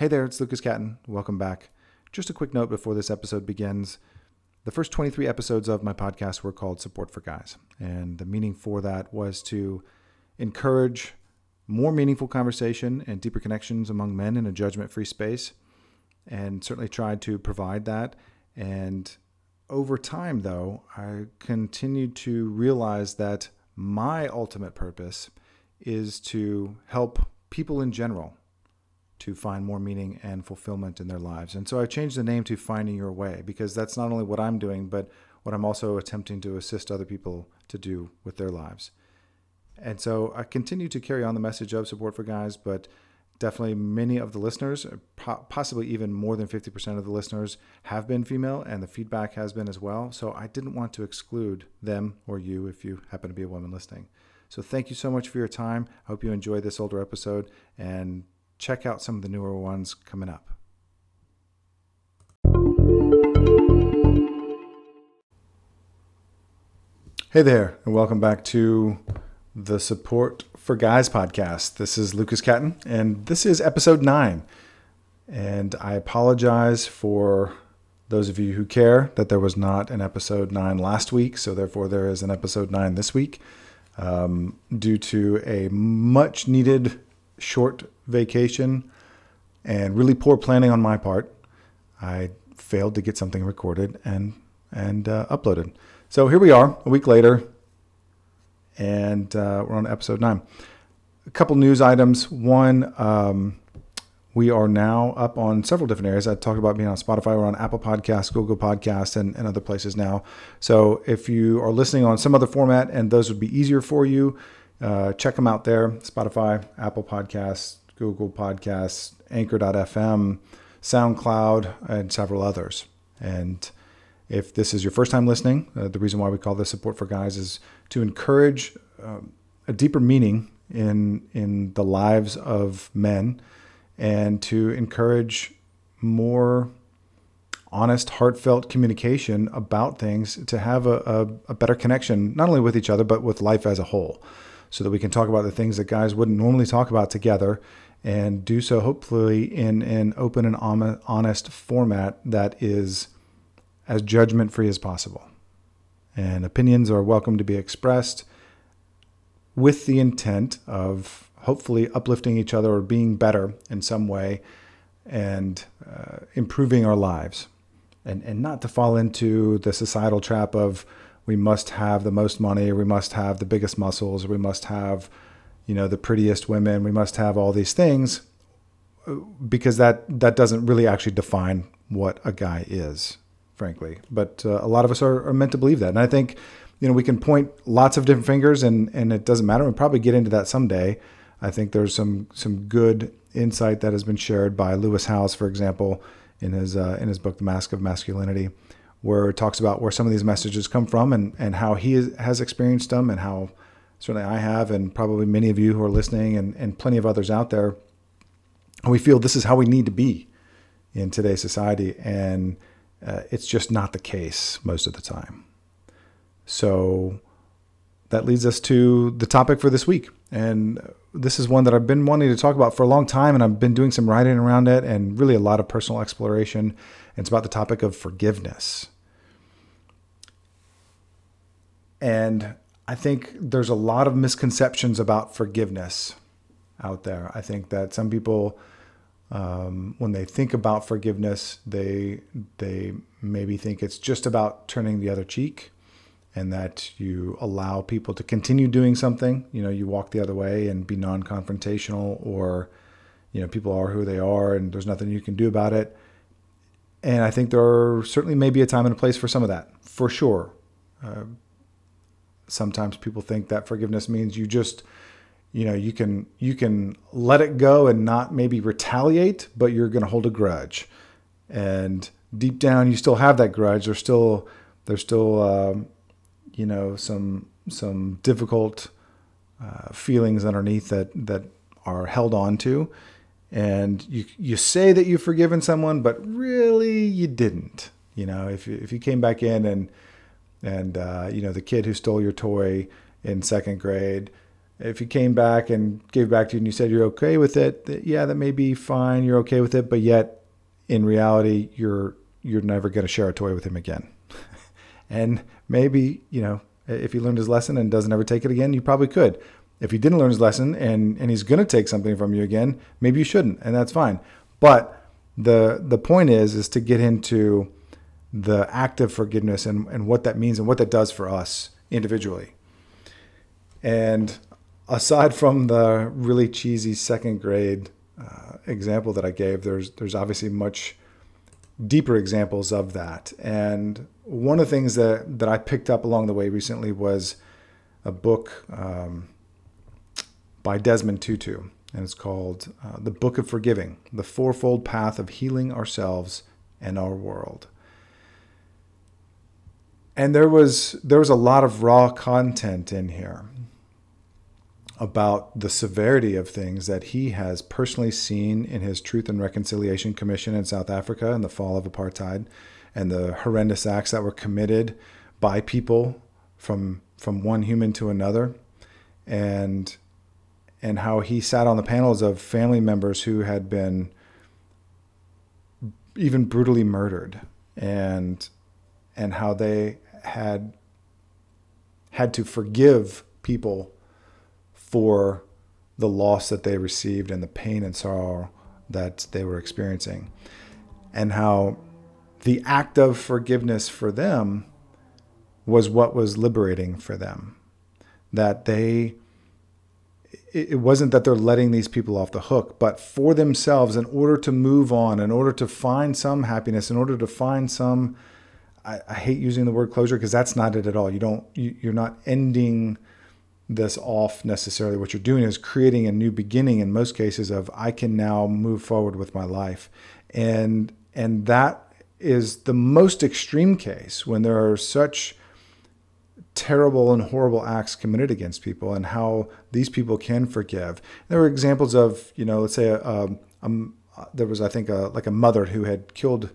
Hey there, it's Lucas Catton. Welcome back. Just a quick note before this episode begins. The first 23 episodes of my podcast were called Support for Guys. And the meaning for that was to encourage more meaningful conversation and deeper connections among men in a judgment free space. And certainly tried to provide that. And over time, though, I continued to realize that my ultimate purpose is to help people in general to find more meaning and fulfillment in their lives. And so I changed the name to Finding Your Way because that's not only what I'm doing, but what I'm also attempting to assist other people to do with their lives. And so I continue to carry on the message of support for guys, but definitely many of the listeners, possibly even more than 50% of the listeners, have been female, and the feedback has been as well. So I didn't want to exclude them or you if you happen to be a woman listening. So thank you so much for your time. I hope you enjoyed this older episode and check out some of the newer ones coming up. Hey there, and welcome back to the Support for Guys podcast. This is Lucas Catton, and this is episode nine. And I apologize for those of you who care that there was not an episode nine last week, so therefore there is an episode nine this week um, due to a much needed short vacation and really poor planning on my part, I failed to get something recorded and and uh, uploaded. So here we are, a week later, and uh, we're on episode nine. A couple news items. One, um, we are now up on several different areas. I talked about being on Spotify. We're on Apple Podcasts, Google Podcasts, and, and other places now. So if you are listening on some other format and those would be easier for you, uh, check them out there Spotify, Apple Podcasts, Google Podcasts, Anchor.fm, SoundCloud, and several others. And if this is your first time listening, uh, the reason why we call this Support for Guys is to encourage um, a deeper meaning in, in the lives of men and to encourage more honest, heartfelt communication about things to have a, a, a, better connection, not only with each other, but with life as a whole, so that we can talk about the things that guys wouldn't normally talk about together and do so hopefully in an open and honest format that is as judgment free as possible. And opinions are welcome to be expressed with the intent of hopefully uplifting each other or being better in some way and uh, improving our lives. And, and not to fall into the societal trap of we must have the most money, we must have the biggest muscles, we must have you know the prettiest women we must have all these things because that that doesn't really actually define what a guy is frankly. But uh, a lot of us are, are meant to believe that. And i think you know we can point lots of different fingers and and it doesn't matter. We'll probably get into that someday. I think there's some some good insight that has been shared by lewis howes for example in his uh, in his book the mask of masculinity where it talks about where some of these messages come from and and how he has experienced them and how certainly I have, and probably many of you who are listening, and, and plenty of others out there, And we feel this is how we need to be in today's society. And uh, it's just not the case most of the time. So that leads us to the topic for this week. And this is one that I've been wanting to talk about for a long time, and I've been doing some writing around it and really a lot of personal exploration. It's about the topic of forgiveness. And I think there's a lot of misconceptions about forgiveness out there. I think that some people, um, when they think about forgiveness, they they maybe think it's just about turning the other cheek, and that you allow people to continue doing something. You know, you walk the other way and be non-confrontational, or you know, people are who they are, and there's nothing you can do about it. And I think there are certainly maybe a time and a place for some of that, for sure. Uh, sometimes people think that forgiveness means you just you know you can you can let it go and not maybe retaliate but you're going to hold a grudge and deep down you still have that grudge there's still there's still um, you know some some difficult uh, feelings underneath that that are held on to and you you say that you've forgiven someone but really you didn't you know if if you came back in and and uh, you know the kid who stole your toy in second grade if he came back and gave back to you and you said you're okay with it, that, yeah, that may be fine. You're okay with it, but yet in reality, you're you're never going to share a toy with him again. And maybe you know if he learned his lesson and doesn't ever take it again, you probably could. If he didn't learn his lesson and and he's going to take something from you again, maybe you shouldn't, and that's fine. But the the point is is to get into the act of forgiveness and, and what that means and what that does for us individually. And aside from the really cheesy second grade uh, example that I gave, there's there's obviously much deeper examples of that. And one of the things that that I picked up along the way recently was a book um, by Desmond Tutu, and it's called uh, "The Book of Forgiving: The Fourfold Path of Healing Ourselves and Our World." And there was there was a lot of raw content in here about the severity of things that he has personally seen in his Truth and Reconciliation Commission in South Africa and the fall of apartheid and the horrendous acts that were committed by people from from one human to another. And and how he sat on the panels of family members who had been even brutally murdered and and how they had had to forgive people for the loss that they received and the pain and sorrow that they were experiencing, and how the act of forgiveness for them was what was liberating for them. That they, it wasn't that they're letting these people off the hook, but for themselves, in order to move on, in order to find some happiness, in order to find some, I, hate using the word closure because that's not it at all. You don't, you, you're not ending this off necessarily. What you're doing is creating a new beginning in most cases of I can now move forward with my life. And and that is the most extreme case when there are such terrible and horrible acts committed against people and how these people can forgive. There were examples of, you know, let's say a, a, a there was I think like a mother who had killed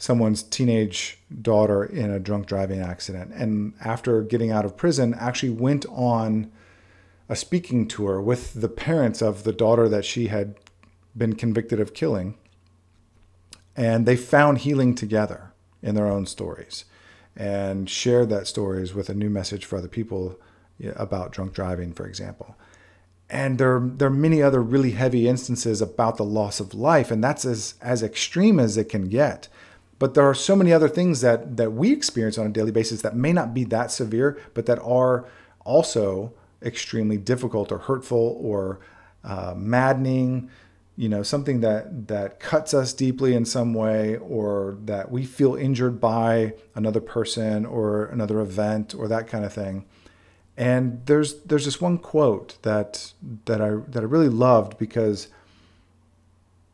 someone's teenage daughter in a drunk driving accident. And after getting out of prison, actually went on a speaking tour with the parents of the daughter that she had been convicted of killing. And they found healing together in their own stories and shared that stories with a new message for other people about drunk driving, for example. And there, there are many other really heavy instances about the loss of life, and that's as, as extreme as it can get. But there are so many other things that that we experience on a daily basis that may not be that severe, but that are also extremely difficult or hurtful or uh, maddening. You know, something that that cuts us deeply in some way, or that we feel injured by another person or another event or that kind of thing. And there's there's this one quote that that I that I really loved because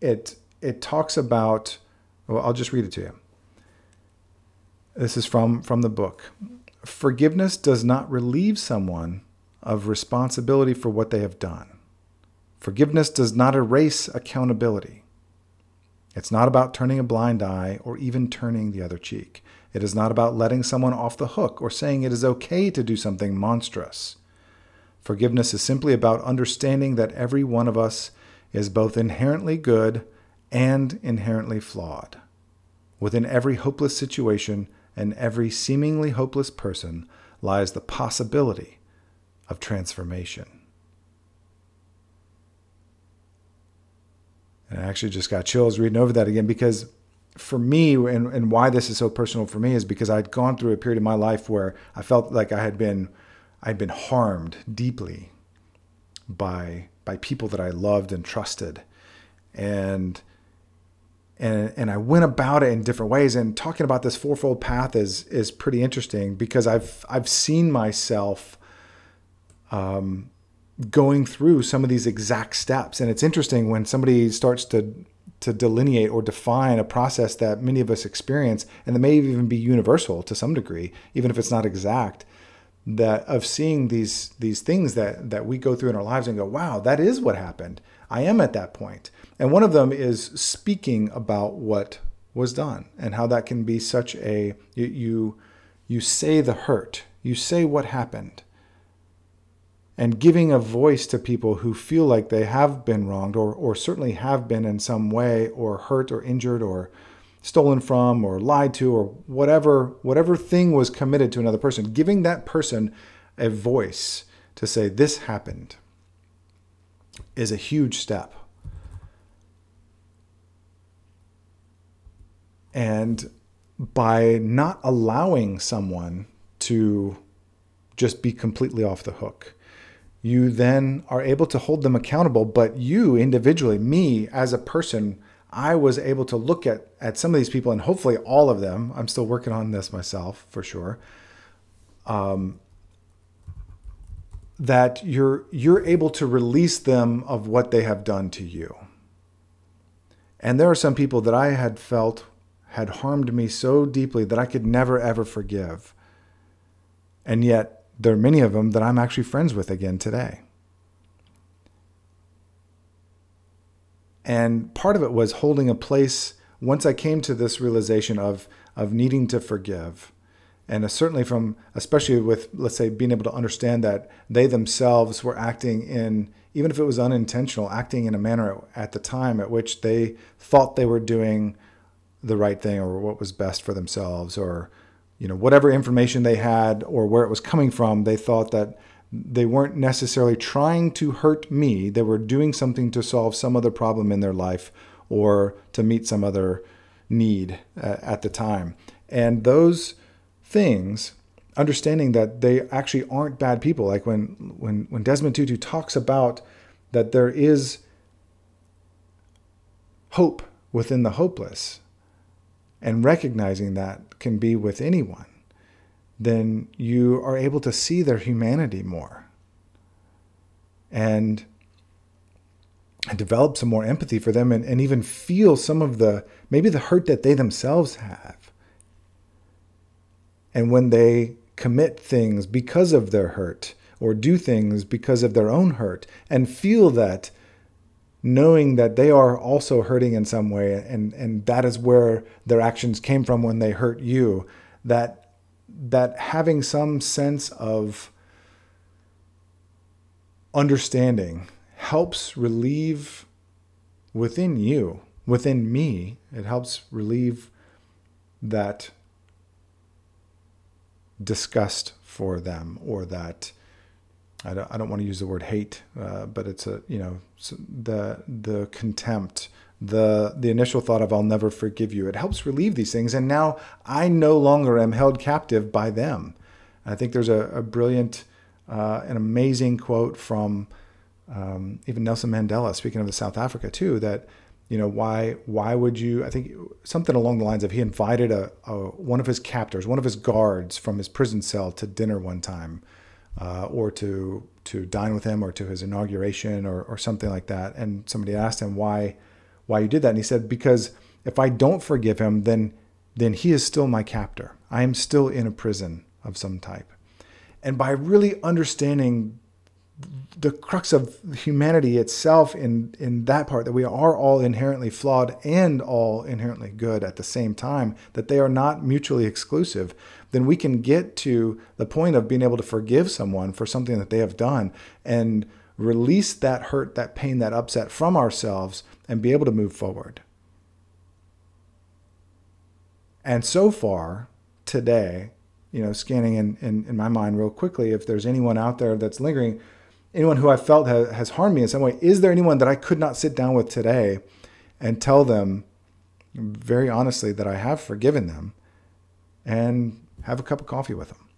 it it talks about well, I'll just read it to you. This is from, from the book. Forgiveness does not relieve someone of responsibility for what they have done. Forgiveness does not erase accountability. It's not about turning a blind eye or even turning the other cheek. It is not about letting someone off the hook or saying it is okay to do something monstrous. Forgiveness is simply about understanding that every one of us is both inherently good and inherently flawed. Within every hopeless situation and every seemingly hopeless person lies the possibility of transformation. And I actually just got chills reading over that again because for me, and, and why this is so personal for me is because I'd gone through a period of my life where I felt like I had been I'd been harmed deeply by by people that I loved and trusted. And and and I went about it in different ways. And talking about this fourfold path is is pretty interesting because I've I've seen myself um, going through some of these exact steps, and it's interesting when somebody starts to to delineate or define a process that many of us experience, and that may even be universal to some degree, even if it's not exact. That of seeing these these things that that we go through in our lives and go, wow, that is what happened. I am at that point. And one of them is speaking about what was done and how that can be such a you you, say the hurt, you say what happened. and giving a voice to people who feel like they have been wronged or, or certainly have been in some way or hurt or injured or stolen from or lied to or whatever whatever thing was committed to another person giving that person a voice to say this happened is a huge step and by not allowing someone to just be completely off the hook you then are able to hold them accountable but you individually me as a person I was able to look at at some of these people, and hopefully all of them. I'm still working on this myself for sure. Um, that you're you're able to release them of what they have done to you. And there are some people that I had felt had harmed me so deeply that I could never ever forgive. And yet there are many of them that I'm actually friends with again today. And part of it was holding a place once I came to this realization of of needing to forgive. And uh, certainly from especially with let's say being able to understand that they themselves were acting in even if it was unintentional, acting in a manner at the time at which they thought they were doing the right thing or what was best for themselves or you know whatever information they had or where it was coming from, they thought that they weren't necessarily trying to hurt me. They were doing something to solve some other problem in their life or to meet some other need uh, at the time. And those things, understanding that they actually aren't bad people, like when when when Desmond Tutu talks about that there is hope within the hopeless, and recognizing that can be with anyone then you are able to see their humanity more and, develop some more empathy for them and, and even feel some of the maybe the hurt that they themselves have. And when they commit things because of their hurt or do things because of their own hurt and feel that knowing that they are also hurting in some way and and that is where their actions came from when they hurt you that that having some sense of understanding helps relieve within you, within me, it helps relieve that disgust for them or that I don't, I don't want to use the word hate, uh, but it's a you know the the contempt the the initial thought of I'll never forgive you. It helps relieve these things, and now I no longer am held captive by them. I think there's a, a brilliant, uh, an amazing quote from um, even Nelson Mandela, speaking of the South Africa too, that you know why why would you? I think something along the lines of he invited a, a one of his captors, one of his guards from his prison cell to dinner one time, uh, or to to dine with him, or to his inauguration, or or something like that. And somebody asked him why why you did that. And he said, Because if I don't forgive him, then then he is still my captor. I am still in a prison of some type. And by really understanding the crux of humanity itself in, in that part, that we are all inherently flawed and all inherently good at the same time, that they are not mutually exclusive, then we can get to the point of being able to forgive someone for something that they have done and release that hurt, that pain, that upset from ourselves and be able to move forward. And so far today, you know, scanning in, in, in, my mind real quickly, if there's anyone out there that's lingering, anyone who I felt has, has harmed me in some way, is there anyone that I could not sit down with today and tell them very honestly that I have forgiven them and have a cup of coffee with them?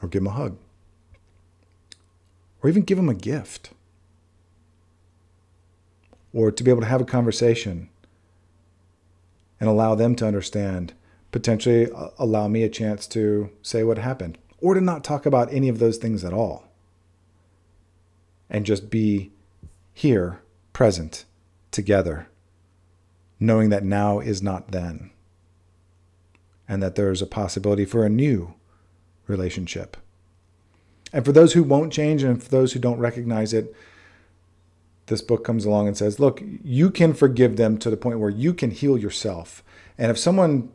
Or give them a hug? Or even give them a gift? or to be able to have a conversation and allow them to understand, potentially allow me a chance to say what happened, or to not talk about any of those things at all and just be here, present, together, knowing that now is not then, and that there's a possibility for a new relationship. And for those who won't change and for those who don't recognize it, this book comes along and says, look, you can forgive them to the point where you can heal yourself. And if someone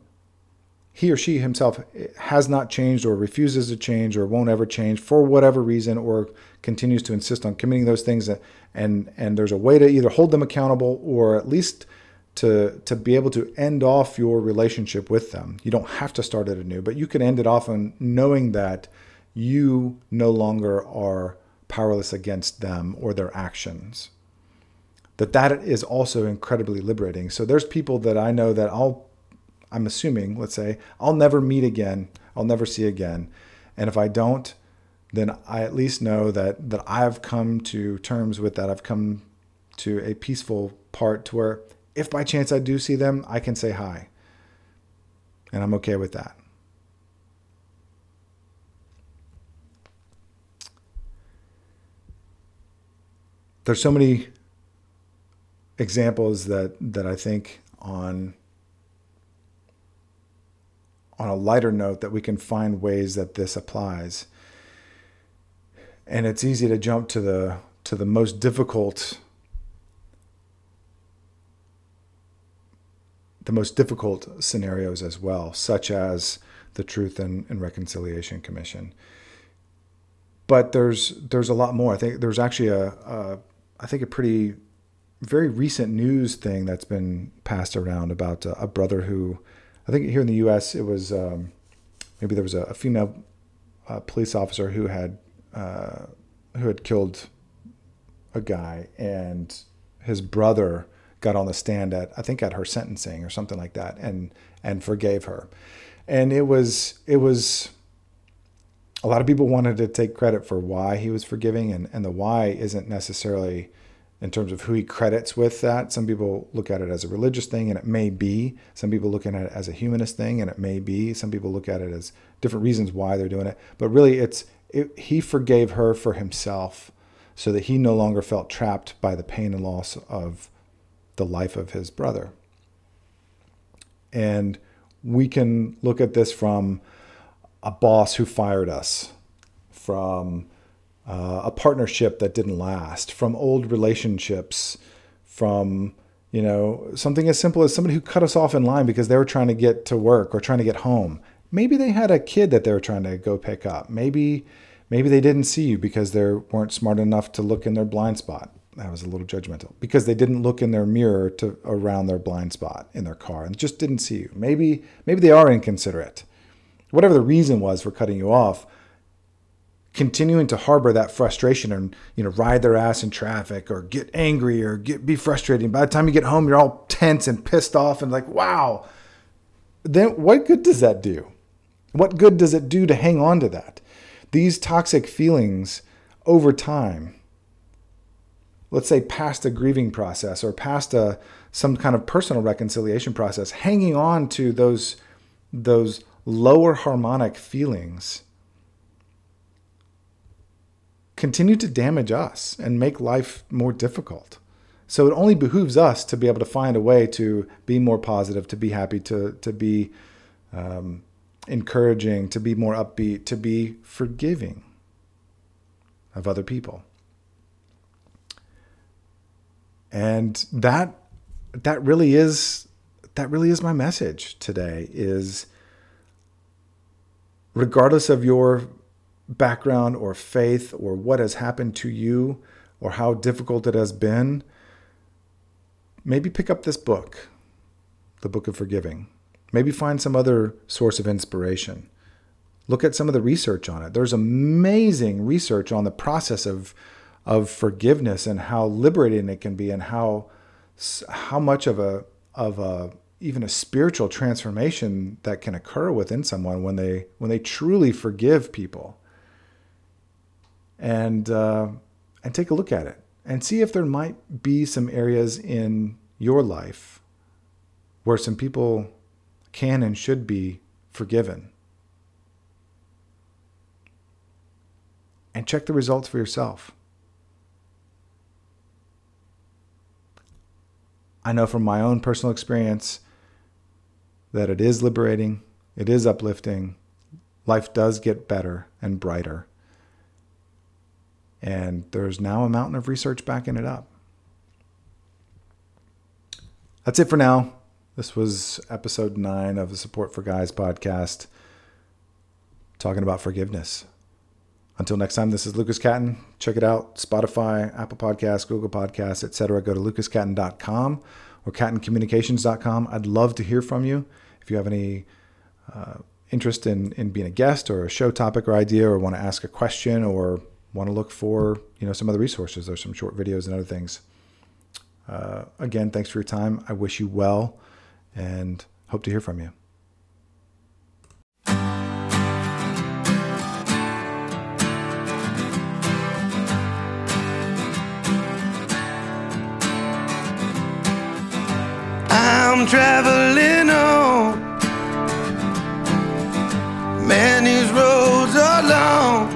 he or she himself has not changed or refuses to change or won't ever change for whatever reason or continues to insist on committing those things and and there's a way to either hold them accountable or at least to to be able to end off your relationship with them. You don't have to start it anew, but you can end it off on knowing that you no longer are powerless against them or their actions. That that is also incredibly liberating. So there's people that I know that I'll I'm assuming, let's say, I'll never meet again, I'll never see again. And if I don't, then I at least know that that I've come to terms with that. I've come to a peaceful part to where if by chance I do see them, I can say hi. And I'm okay with that. There's so many examples that that I think on on a lighter note that we can find ways that this applies. And it's easy to jump to the to the most difficult the most difficult scenarios as well, such as the Truth and, and Reconciliation Commission. But there's there's a lot more. I think there's actually a, a I think a pretty very recent news thing that's been passed around about a, a brother who I think here in the U.S. it was um, maybe there was a, a female uh, police officer who had uh, who had killed a guy, and his brother got on the stand at I think at her sentencing or something like that, and and forgave her, and it was it was. A lot of people wanted to take credit for why he was forgiving, and, and the why isn't necessarily in terms of who he credits with that. Some people look at it as a religious thing, and it may be. Some people look at it as a humanist thing, and it may be. Some people look at it as different reasons why they're doing it. But really, it's it, he forgave her for himself, so that he no longer felt trapped by the pain and loss of the life of his brother. And we can look at this from a boss who fired us, from uh, a partnership that didn't last, from old relationships, from you know something as simple as somebody who cut us off in line because they were trying to get to work or trying to get home. Maybe they had a kid that they were trying to go pick up. Maybe maybe they didn't see you because they weren't smart enough to look in their blind spot. That was a little judgmental because they didn't look in their mirror to around their blind spot in their car and just didn't see you. Maybe maybe they are inconsiderate. Whatever the reason was for cutting you off, continuing to harbor that frustration and you know ride their ass in traffic or get angry or get be frustrated. By the time you get home, you're all tense and pissed off and like, wow. Then what good does that do? What good does it do to hang on to that? These toxic feelings over time, let's say past a grieving process or past a some kind of personal reconciliation process, hanging on to those those lower harmonic feelings continue to damage us and make life more difficult. So it only behooves us to be able to find a way to be more positive, to be happy, to to be um, encouraging, to be more upbeat, to be forgiving of other people. And that that really is that really is my message today is regardless of your background or faith or what has happened to you or how difficult it has been, maybe pick up this book, the Book of Forgiving. Maybe find some other source of inspiration. Look at some of the research on it. There's amazing research on the process of, of forgiveness and how liberating it can be and how, how much of a, of a even a spiritual transformation that can occur within someone when they when they truly forgive people and uh, and take a look at it and see if there might be some areas in your life where some people can and should be forgiven. And check the results for yourself. I know from my own personal experience that it is liberating, it is uplifting, life does get better and brighter. And there's now a mountain of research backing it up. That's it for now. This was episode nine of the Support for Guys podcast, talking about forgiveness. Until next time, this is Lucas Catton. Check it out Spotify, Apple Podcasts, Google Podcasts, etc. Go to lucascatton.com or cattoncommunications.com. I'd love to hear from you. If you have any uh, interest in, in being a guest or a show topic or idea, or want to ask a question or want to look for you know some other resources, or some short videos and other things. Uh, again, thanks for your time. I wish you well and hope to hear from you. I'm traveling on. Man, these roads are long.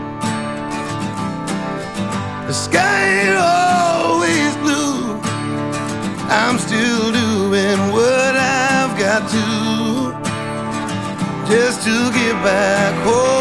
The sky ain't always blue. I'm still doing what I've got to just to get back home.